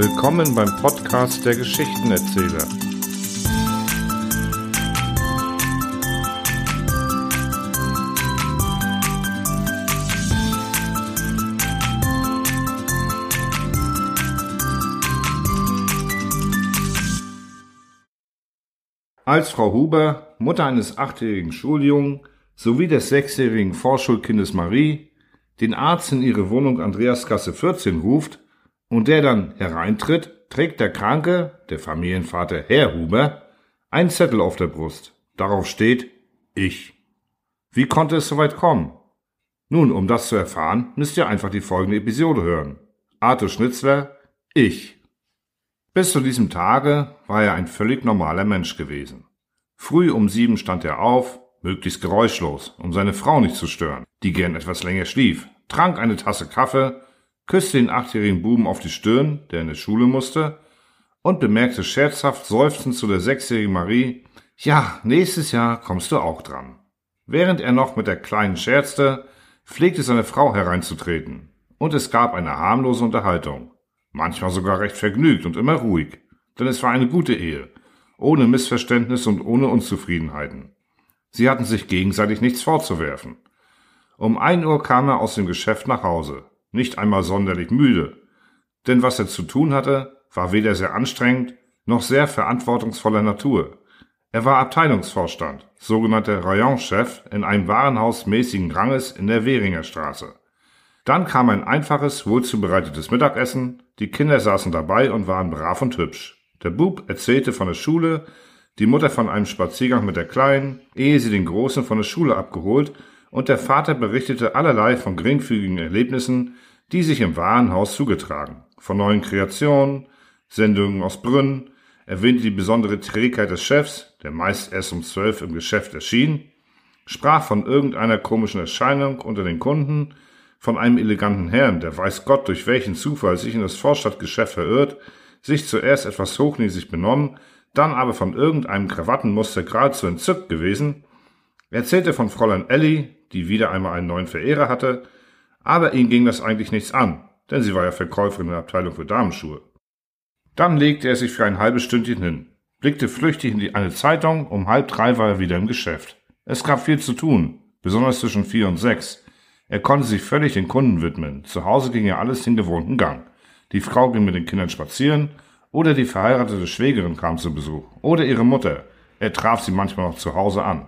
Willkommen beim Podcast der Geschichtenerzähler. Als Frau Huber, Mutter eines achtjährigen Schuljungen sowie des sechsjährigen Vorschulkindes Marie, den Arzt in ihre Wohnung Andreasgasse 14 ruft und der dann hereintritt, trägt der Kranke, der Familienvater Herr Huber, einen Zettel auf der Brust. Darauf steht Ich. Wie konnte es soweit kommen? Nun, um das zu erfahren, müsst ihr einfach die folgende Episode hören. Arthur Schnitzler, Ich. Bis zu diesem Tage war er ein völlig normaler Mensch gewesen. Früh um sieben stand er auf, möglichst geräuschlos, um seine Frau nicht zu stören, die gern etwas länger schlief, trank eine Tasse Kaffee, küsste den achtjährigen Buben auf die Stirn, der in die Schule musste, und bemerkte scherzhaft seufzend zu der sechsjährigen Marie, ja, nächstes Jahr kommst du auch dran. Während er noch mit der Kleinen scherzte, pflegte seine Frau hereinzutreten, und es gab eine harmlose Unterhaltung manchmal sogar recht vergnügt und immer ruhig, denn es war eine gute Ehe, ohne Missverständnis und ohne Unzufriedenheiten. Sie hatten sich gegenseitig nichts vorzuwerfen. Um ein Uhr kam er aus dem Geschäft nach Hause, nicht einmal sonderlich müde, denn was er zu tun hatte, war weder sehr anstrengend noch sehr verantwortungsvoller Natur. Er war Abteilungsvorstand, sogenannter Rayonchef in einem Warenhaus mäßigen Ranges in der Währinger Straße. Dann kam ein einfaches, wohlzubereitetes Mittagessen, die Kinder saßen dabei und waren brav und hübsch. Der Bub erzählte von der Schule, die Mutter von einem Spaziergang mit der Kleinen, ehe sie den Großen von der Schule abgeholt, und der Vater berichtete allerlei von geringfügigen Erlebnissen, die sich im Warenhaus zugetragen, von neuen Kreationen, Sendungen aus Brünn, erwähnte die besondere Trägheit des Chefs, der meist erst um zwölf im Geschäft erschien, sprach von irgendeiner komischen Erscheinung unter den Kunden, von einem eleganten Herrn, der weiß Gott durch welchen Zufall sich in das Vorstadtgeschäft verirrt, sich zuerst etwas hochnäsig benommen, dann aber von irgendeinem Krawattenmuster geradezu entzückt gewesen, erzählte von Fräulein Ellie, die wieder einmal einen neuen Verehrer hatte, aber ihn ging das eigentlich nichts an, denn sie war ja Verkäuferin in der Abteilung für Damenschuhe. Dann legte er sich für ein halbes Stündchen hin, blickte flüchtig in die, eine Zeitung, um halb drei war er wieder im Geschäft. Es gab viel zu tun, besonders zwischen vier und sechs, er konnte sich völlig den Kunden widmen. Zu Hause ging ja alles den gewohnten Gang. Die Frau ging mit den Kindern spazieren, oder die verheiratete Schwägerin kam zu Besuch, oder ihre Mutter. Er traf sie manchmal noch zu Hause an.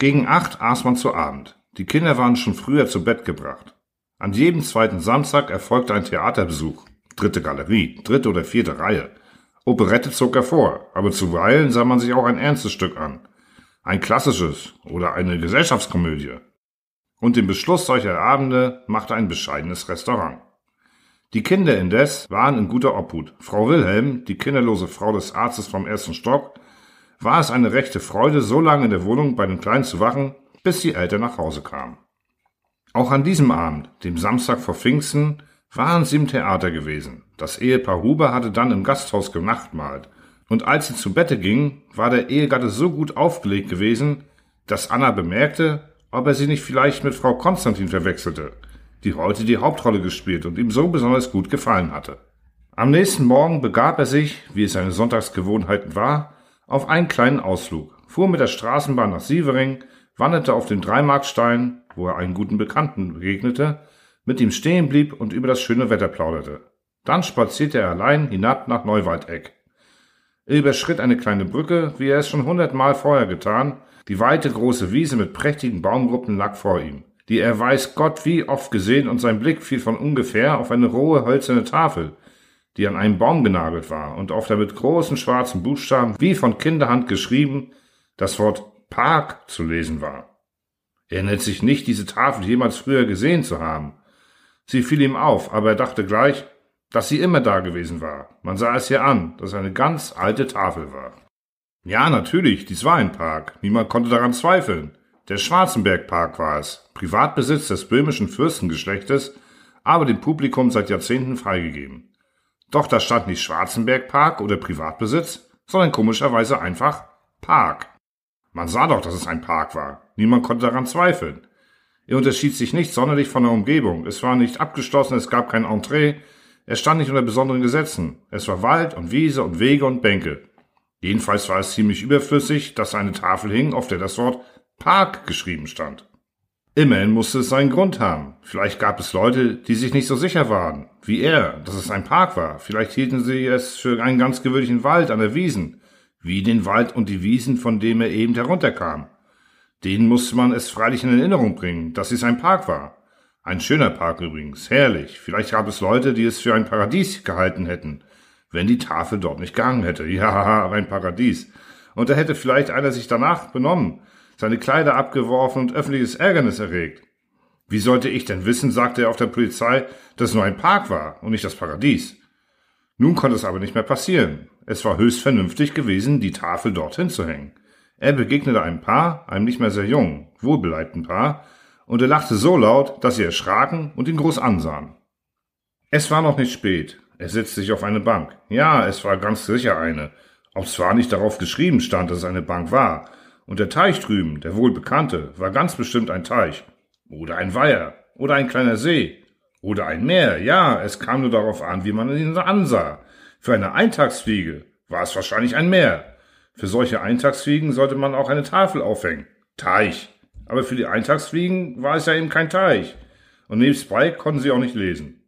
Gegen acht aß man zu Abend. Die Kinder waren schon früher zu Bett gebracht. An jedem zweiten Samstag erfolgte ein Theaterbesuch. Dritte Galerie, dritte oder vierte Reihe. Operette zog er vor, aber zuweilen sah man sich auch ein ernstes Stück an. Ein klassisches oder eine Gesellschaftskomödie und den Beschluss solcher Abende machte ein bescheidenes Restaurant. Die Kinder indes waren in guter Obhut. Frau Wilhelm, die kinderlose Frau des Arztes vom ersten Stock, war es eine rechte Freude, so lange in der Wohnung bei den Kleinen zu wachen, bis die Eltern nach Hause kamen. Auch an diesem Abend, dem Samstag vor Pfingsten, waren sie im Theater gewesen. Das Ehepaar Huber hatte dann im Gasthaus genachtmahlt. Und als sie zu Bette gingen, war der Ehegatte so gut aufgelegt gewesen, dass Anna bemerkte, ob er sie nicht vielleicht mit Frau Konstantin verwechselte, die heute die Hauptrolle gespielt und ihm so besonders gut gefallen hatte. Am nächsten Morgen begab er sich, wie es seine Sonntagsgewohnheiten war, auf einen kleinen Ausflug, fuhr mit der Straßenbahn nach Sievering, wanderte auf den Dreimarkstein, wo er einen guten Bekannten begegnete, mit ihm stehen blieb und über das schöne Wetter plauderte. Dann spazierte er allein hinab nach Neuwaldeck. Er überschritt eine kleine Brücke, wie er es schon hundertmal vorher getan, die weite große Wiese mit prächtigen Baumgruppen lag vor ihm, die er weiß Gott wie oft gesehen, und sein Blick fiel von ungefähr auf eine rohe hölzerne Tafel, die an einen Baum genagelt war und auf der mit großen schwarzen Buchstaben, wie von Kinderhand geschrieben, das Wort Park zu lesen war. Er erinnert sich nicht, diese Tafel jemals früher gesehen zu haben. Sie fiel ihm auf, aber er dachte gleich, dass sie immer da gewesen war. Man sah es ihr an, dass es eine ganz alte Tafel war. Ja, natürlich, dies war ein Park. Niemand konnte daran zweifeln. Der Schwarzenbergpark war es, Privatbesitz des böhmischen Fürstengeschlechtes, aber dem Publikum seit Jahrzehnten freigegeben. Doch da stand nicht Schwarzenbergpark oder Privatbesitz, sondern komischerweise einfach Park. Man sah doch, dass es ein Park war. Niemand konnte daran zweifeln. Er unterschied sich nicht sonderlich von der Umgebung. Es war nicht abgeschlossen, es gab kein Entree, Er stand nicht unter besonderen Gesetzen. Es war Wald und Wiese und Wege und Bänke. Jedenfalls war es ziemlich überflüssig, dass eine Tafel hing, auf der das Wort Park geschrieben stand. Immerhin musste es seinen Grund haben. Vielleicht gab es Leute, die sich nicht so sicher waren, wie er, dass es ein Park war. Vielleicht hielten sie es für einen ganz gewöhnlichen Wald an der Wiesen, wie den Wald und die Wiesen, von dem er eben herunterkam. Denen musste man es freilich in Erinnerung bringen, dass es ein Park war. Ein schöner Park übrigens, herrlich. Vielleicht gab es Leute, die es für ein Paradies gehalten hätten, wenn die Tafel dort nicht gehangen hätte. Ja, ein Paradies. Und da hätte vielleicht einer sich danach benommen, seine Kleider abgeworfen und öffentliches Ärgernis erregt. Wie sollte ich denn wissen, sagte er auf der Polizei, dass es nur ein Park war und nicht das Paradies. Nun konnte es aber nicht mehr passieren. Es war höchst vernünftig gewesen, die Tafel dorthin zu hängen. Er begegnete einem Paar, einem nicht mehr sehr jungen, wohlbeleibten Paar, und er lachte so laut, dass sie erschraken und ihn groß ansahen. Es war noch nicht spät. Er setzte sich auf eine Bank. Ja, es war ganz sicher eine, ob zwar nicht darauf geschrieben stand, dass es eine Bank war, und der Teich drüben, der wohlbekannte, war ganz bestimmt ein Teich. Oder ein Weiher. Oder ein kleiner See. Oder ein Meer. Ja, es kam nur darauf an, wie man ihn ansah. Für eine Eintagsfliege war es wahrscheinlich ein Meer. Für solche Eintagsfliegen sollte man auch eine Tafel aufhängen. Teich. Aber für die Eintagsfliegen war es ja eben kein Teich. Und nebstbei konnten sie auch nicht lesen.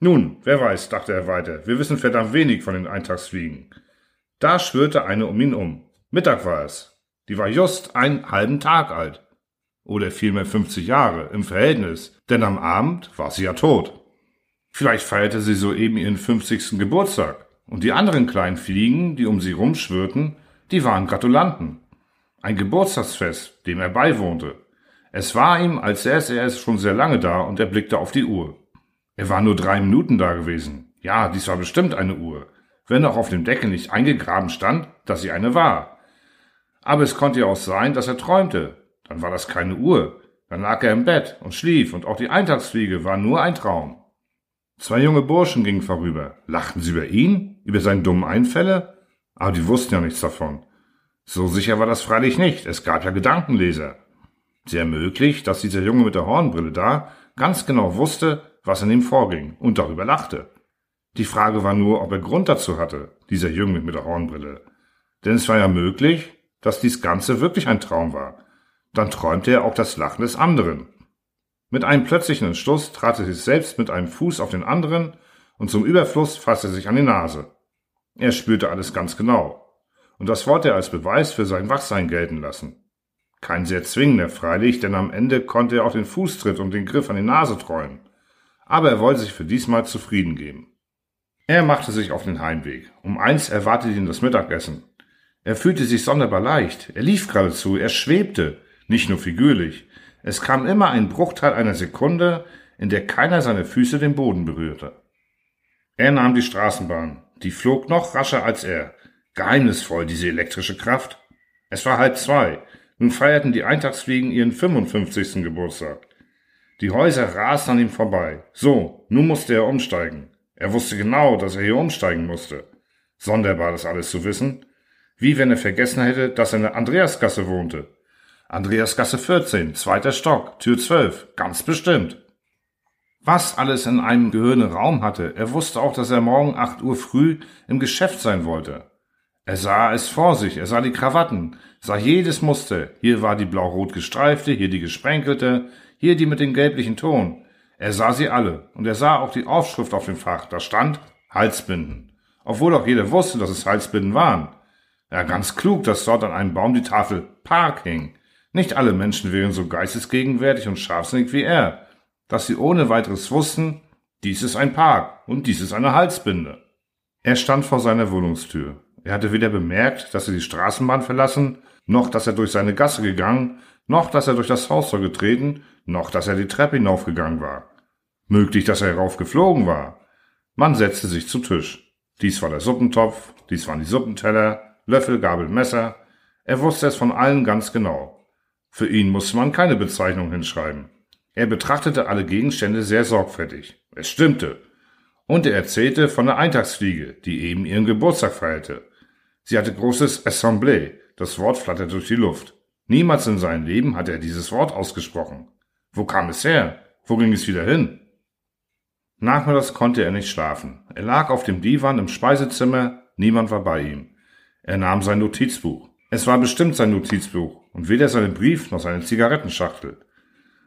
Nun, wer weiß, dachte er weiter, wir wissen verdammt wenig von den Eintagsfliegen. Da schwirrte eine um ihn um. Mittag war es. Die war just einen halben Tag alt. Oder vielmehr 50 Jahre im Verhältnis, denn am Abend war sie ja tot. Vielleicht feierte sie soeben ihren 50. Geburtstag. Und die anderen kleinen Fliegen, die um sie rumschwirrten, die waren Gratulanten. Ein Geburtstagsfest, dem er beiwohnte. Es war ihm, als säße er es schon sehr lange da und er blickte auf die Uhr. Er war nur drei Minuten da gewesen. Ja, dies war bestimmt eine Uhr. Wenn auch auf dem Deckel nicht eingegraben stand, dass sie eine war. Aber es konnte ja auch sein, dass er träumte. Dann war das keine Uhr. Dann lag er im Bett und schlief und auch die Eintagsfliege war nur ein Traum. Zwei junge Burschen gingen vorüber. Lachten sie über ihn? Über seine dummen Einfälle? Aber die wussten ja nichts davon. So sicher war das freilich nicht. Es gab ja Gedankenleser. Sehr möglich, dass dieser Junge mit der Hornbrille da ganz genau wusste, was in ihm vorging und darüber lachte. Die Frage war nur, ob er Grund dazu hatte, dieser Junge mit der Hornbrille. Denn es war ja möglich, dass dies Ganze wirklich ein Traum war. Dann träumte er auch das Lachen des anderen. Mit einem plötzlichen Entschluss trat er sich selbst mit einem Fuß auf den anderen und zum Überfluss fasste er sich an die Nase. Er spürte alles ganz genau. Und das wollte er als Beweis für sein Wachsein gelten lassen. Kein sehr zwingender freilich, denn am Ende konnte er auch den Fußtritt und den Griff an die Nase träumen. Aber er wollte sich für diesmal zufrieden geben. Er machte sich auf den Heimweg. Um eins erwartete ihn das Mittagessen. Er fühlte sich sonderbar leicht. Er lief geradezu. Er schwebte. Nicht nur figürlich. Es kam immer ein Bruchteil einer Sekunde, in der keiner seine Füße den Boden berührte. Er nahm die Straßenbahn. Die flog noch rascher als er. Geheimnisvoll, diese elektrische Kraft. Es war halb zwei. Nun feierten die Eintagsfliegen ihren 55. Geburtstag. Die Häuser rasten an ihm vorbei. So, nun musste er umsteigen. Er wusste genau, dass er hier umsteigen musste. Sonderbar, das alles zu wissen. Wie wenn er vergessen hätte, dass er in der Andreasgasse wohnte. Andreasgasse 14, zweiter Stock, Tür 12, ganz bestimmt. Was alles in einem gehörenden Raum hatte, er wusste auch, dass er morgen 8 Uhr früh im Geschäft sein wollte. Er sah es vor sich, er sah die Krawatten, sah jedes Muster. Hier war die blau-rot gestreifte, hier die gesprenkelte, hier die mit dem gelblichen Ton. Er sah sie alle und er sah auch die Aufschrift auf dem Fach. Da stand Halsbinden. Obwohl auch jeder wusste, dass es Halsbinden waren. Ja, ganz klug, dass dort an einem Baum die Tafel Park hing. Nicht alle Menschen wären so geistesgegenwärtig und scharfsinnig wie er, dass sie ohne weiteres wussten, dies ist ein Park und dies ist eine Halsbinde. Er stand vor seiner Wohnungstür. Er hatte weder bemerkt, dass er die Straßenbahn verlassen, noch dass er durch seine Gasse gegangen, noch dass er durch das Haustor getreten, noch dass er die Treppe hinaufgegangen war. Möglich, dass er heraufgeflogen war. Man setzte sich zu Tisch. Dies war der Suppentopf, dies waren die Suppenteller, Löffel, Gabel, Messer. Er wusste es von allen ganz genau. Für ihn musste man keine Bezeichnung hinschreiben. Er betrachtete alle Gegenstände sehr sorgfältig. Es stimmte. Und er erzählte von der Eintagsfliege, die eben ihren Geburtstag feierte. Sie hatte großes Assemblée. Das Wort flatterte durch die Luft. Niemals in seinem Leben hatte er dieses Wort ausgesprochen. Wo kam es her? Wo ging es wieder hin? Nachmittags konnte er nicht schlafen. Er lag auf dem Divan im Speisezimmer, niemand war bei ihm. Er nahm sein Notizbuch. Es war bestimmt sein Notizbuch und weder seinen Brief noch seine Zigarettenschachtel.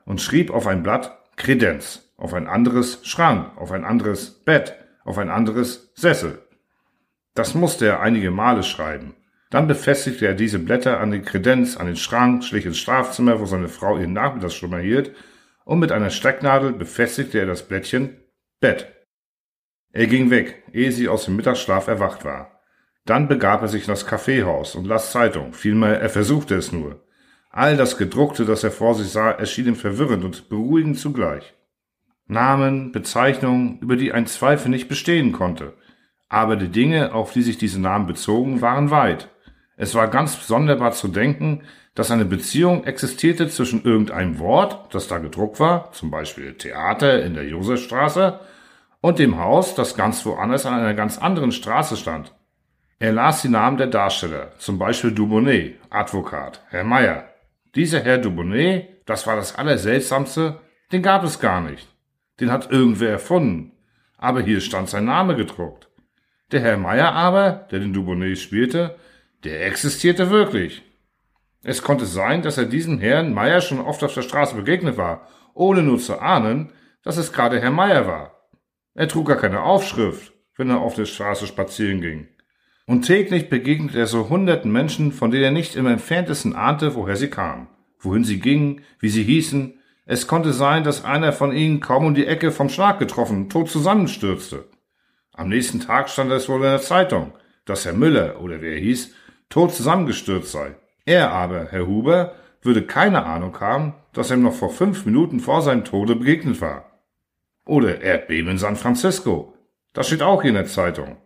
Und schrieb auf ein Blatt Kredenz, auf ein anderes Schrank, auf ein anderes Bett, auf ein anderes Sessel. Das musste er einige Male schreiben. Dann befestigte er diese Blätter an den Kredenz, an den Schrank, schlich ins Schlafzimmer, wo seine Frau ihren Nachmittagsschlummer hielt, und mit einer Stecknadel befestigte er das Blättchen Bett. Er ging weg, ehe sie aus dem Mittagsschlaf erwacht war. Dann begab er sich in das Kaffeehaus und las Zeitung, vielmehr er versuchte es nur. All das Gedruckte, das er vor sich sah, erschien ihm verwirrend und beruhigend zugleich. Namen, Bezeichnungen, über die ein Zweifel nicht bestehen konnte. Aber die Dinge, auf die sich diese Namen bezogen, waren weit. Es war ganz sonderbar zu denken, dass eine Beziehung existierte zwischen irgendeinem Wort, das da gedruckt war, zum Beispiel Theater in der Josefstraße, und dem Haus, das ganz woanders an einer ganz anderen Straße stand. Er las die Namen der Darsteller, zum Beispiel Dubonnet, Advokat, Herr Meier. Dieser Herr Dubonnet, das war das Allerseltsamste, den gab es gar nicht. Den hat irgendwer erfunden. Aber hier stand sein Name gedruckt. Der Herr Meier aber, der den Dubonnet spielte, der existierte wirklich. Es konnte sein, dass er diesem Herrn Meier schon oft auf der Straße begegnet war, ohne nur zu ahnen, dass es gerade Herr Meier war. Er trug gar keine Aufschrift, wenn er auf der Straße spazieren ging. Und täglich begegnete er so hunderten Menschen, von denen er nicht im entferntesten ahnte, woher sie kamen, wohin sie gingen, wie sie hießen. Es konnte sein, dass einer von ihnen kaum um die Ecke vom Schlag getroffen, tot zusammenstürzte. Am nächsten Tag stand es wohl in der Zeitung, dass Herr Müller oder wer er hieß, tot zusammengestürzt sei. Er aber, Herr Huber, würde keine Ahnung haben, dass er ihm noch vor fünf Minuten vor seinem Tode begegnet war. Oder Erdbeben in San Francisco. Das steht auch hier in der Zeitung.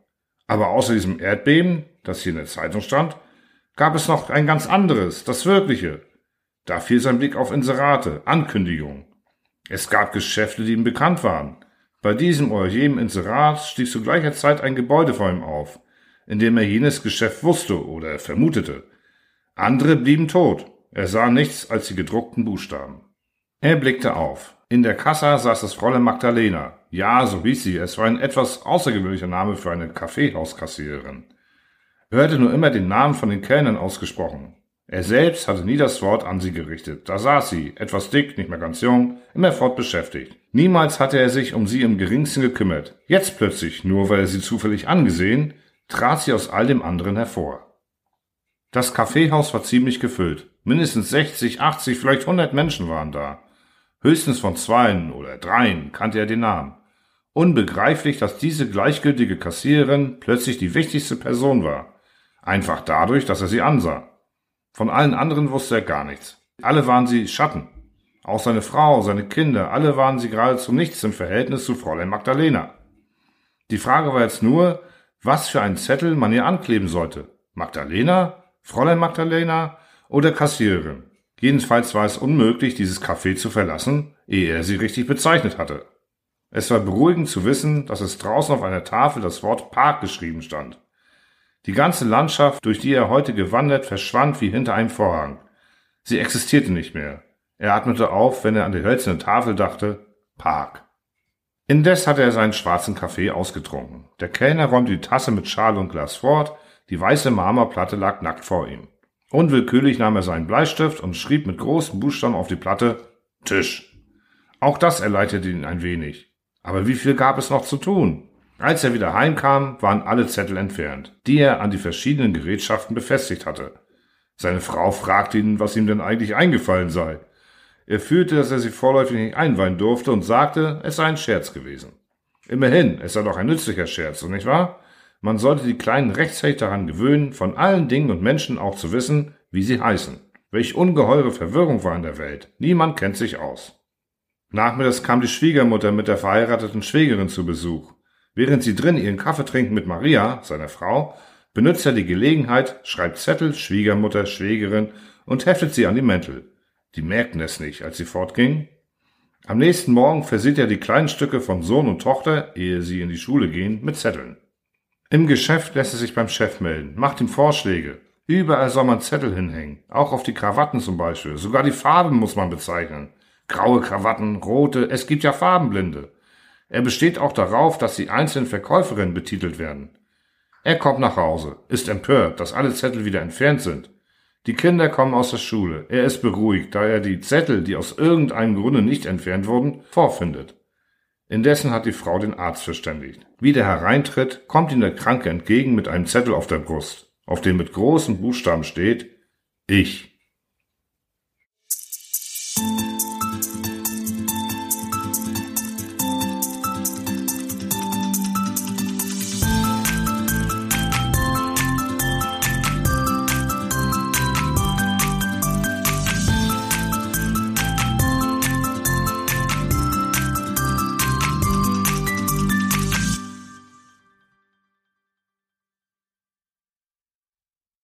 Aber außer diesem Erdbeben, das hier in der Zeitung stand, gab es noch ein ganz anderes, das wirkliche. Da fiel sein Blick auf Inserate, Ankündigungen. Es gab Geschäfte, die ihm bekannt waren. Bei diesem oder jenem Inserat stieg zu gleicher Zeit ein Gebäude vor ihm auf in dem er jenes Geschäft wusste oder vermutete. Andere blieben tot. Er sah nichts als die gedruckten Buchstaben. Er blickte auf. In der Kassa saß das Fräulein Magdalena. Ja, so hieß sie. Es war ein etwas außergewöhnlicher Name für eine Kaffeehauskassiererin. Er hörte nur immer den Namen von den Kellnern ausgesprochen. Er selbst hatte nie das Wort an sie gerichtet. Da saß sie, etwas dick, nicht mehr ganz jung, immerfort beschäftigt. Niemals hatte er sich um sie im geringsten gekümmert. Jetzt plötzlich, nur weil er sie zufällig angesehen, trat sie aus all dem anderen hervor. Das Kaffeehaus war ziemlich gefüllt. Mindestens 60, 80, vielleicht 100 Menschen waren da. Höchstens von zweien oder dreien kannte er den Namen. Unbegreiflich, dass diese gleichgültige Kassiererin plötzlich die wichtigste Person war. Einfach dadurch, dass er sie ansah. Von allen anderen wusste er gar nichts. Alle waren sie Schatten. Auch seine Frau, seine Kinder, alle waren sie geradezu nichts im Verhältnis zu Fräulein Magdalena. Die Frage war jetzt nur, was für einen Zettel man ihr ankleben sollte. Magdalena, Fräulein Magdalena oder Kassiererin. Jedenfalls war es unmöglich, dieses Café zu verlassen, ehe er sie richtig bezeichnet hatte. Es war beruhigend zu wissen, dass es draußen auf einer Tafel das Wort Park geschrieben stand. Die ganze Landschaft, durch die er heute gewandert, verschwand wie hinter einem Vorhang. Sie existierte nicht mehr. Er atmete auf, wenn er an die hölzerne Tafel dachte, Park. Indes hatte er seinen schwarzen Kaffee ausgetrunken. Der Kellner räumte die Tasse mit Schale und Glas fort, die weiße Marmorplatte lag nackt vor ihm. Unwillkürlich nahm er seinen Bleistift und schrieb mit großen Buchstaben auf die Platte Tisch. Auch das erleichterte ihn ein wenig. Aber wie viel gab es noch zu tun? Als er wieder heimkam, waren alle Zettel entfernt, die er an die verschiedenen Gerätschaften befestigt hatte. Seine Frau fragte ihn, was ihm denn eigentlich eingefallen sei. Er fühlte, dass er sie vorläufig nicht einweihen durfte und sagte, es sei ein Scherz gewesen. Immerhin, es sei doch ein nützlicher Scherz, nicht wahr? Man sollte die Kleinen rechtzeitig daran gewöhnen, von allen Dingen und Menschen auch zu wissen, wie sie heißen. Welch ungeheure Verwirrung war in der Welt. Niemand kennt sich aus. Nachmittags kam die Schwiegermutter mit der verheirateten Schwägerin zu Besuch. Während sie drin ihren Kaffee trinken mit Maria, seiner Frau, benutzt er die Gelegenheit, schreibt Zettel, Schwiegermutter, Schwägerin und heftet sie an die Mäntel. Die merkten es nicht, als sie fortgingen. Am nächsten Morgen versieht er die kleinen Stücke von Sohn und Tochter, ehe sie in die Schule gehen, mit Zetteln. Im Geschäft lässt er sich beim Chef melden, macht ihm Vorschläge. Überall soll man Zettel hinhängen, auch auf die Krawatten zum Beispiel. Sogar die Farben muss man bezeichnen. Graue Krawatten, rote, es gibt ja Farbenblinde. Er besteht auch darauf, dass die einzelnen Verkäuferinnen betitelt werden. Er kommt nach Hause, ist empört, dass alle Zettel wieder entfernt sind. Die Kinder kommen aus der Schule. Er ist beruhigt, da er die Zettel, die aus irgendeinem Grunde nicht entfernt wurden, vorfindet. Indessen hat die Frau den Arzt verständigt. Wie der hereintritt, kommt ihm der Kranke entgegen mit einem Zettel auf der Brust, auf dem mit großen Buchstaben steht Ich.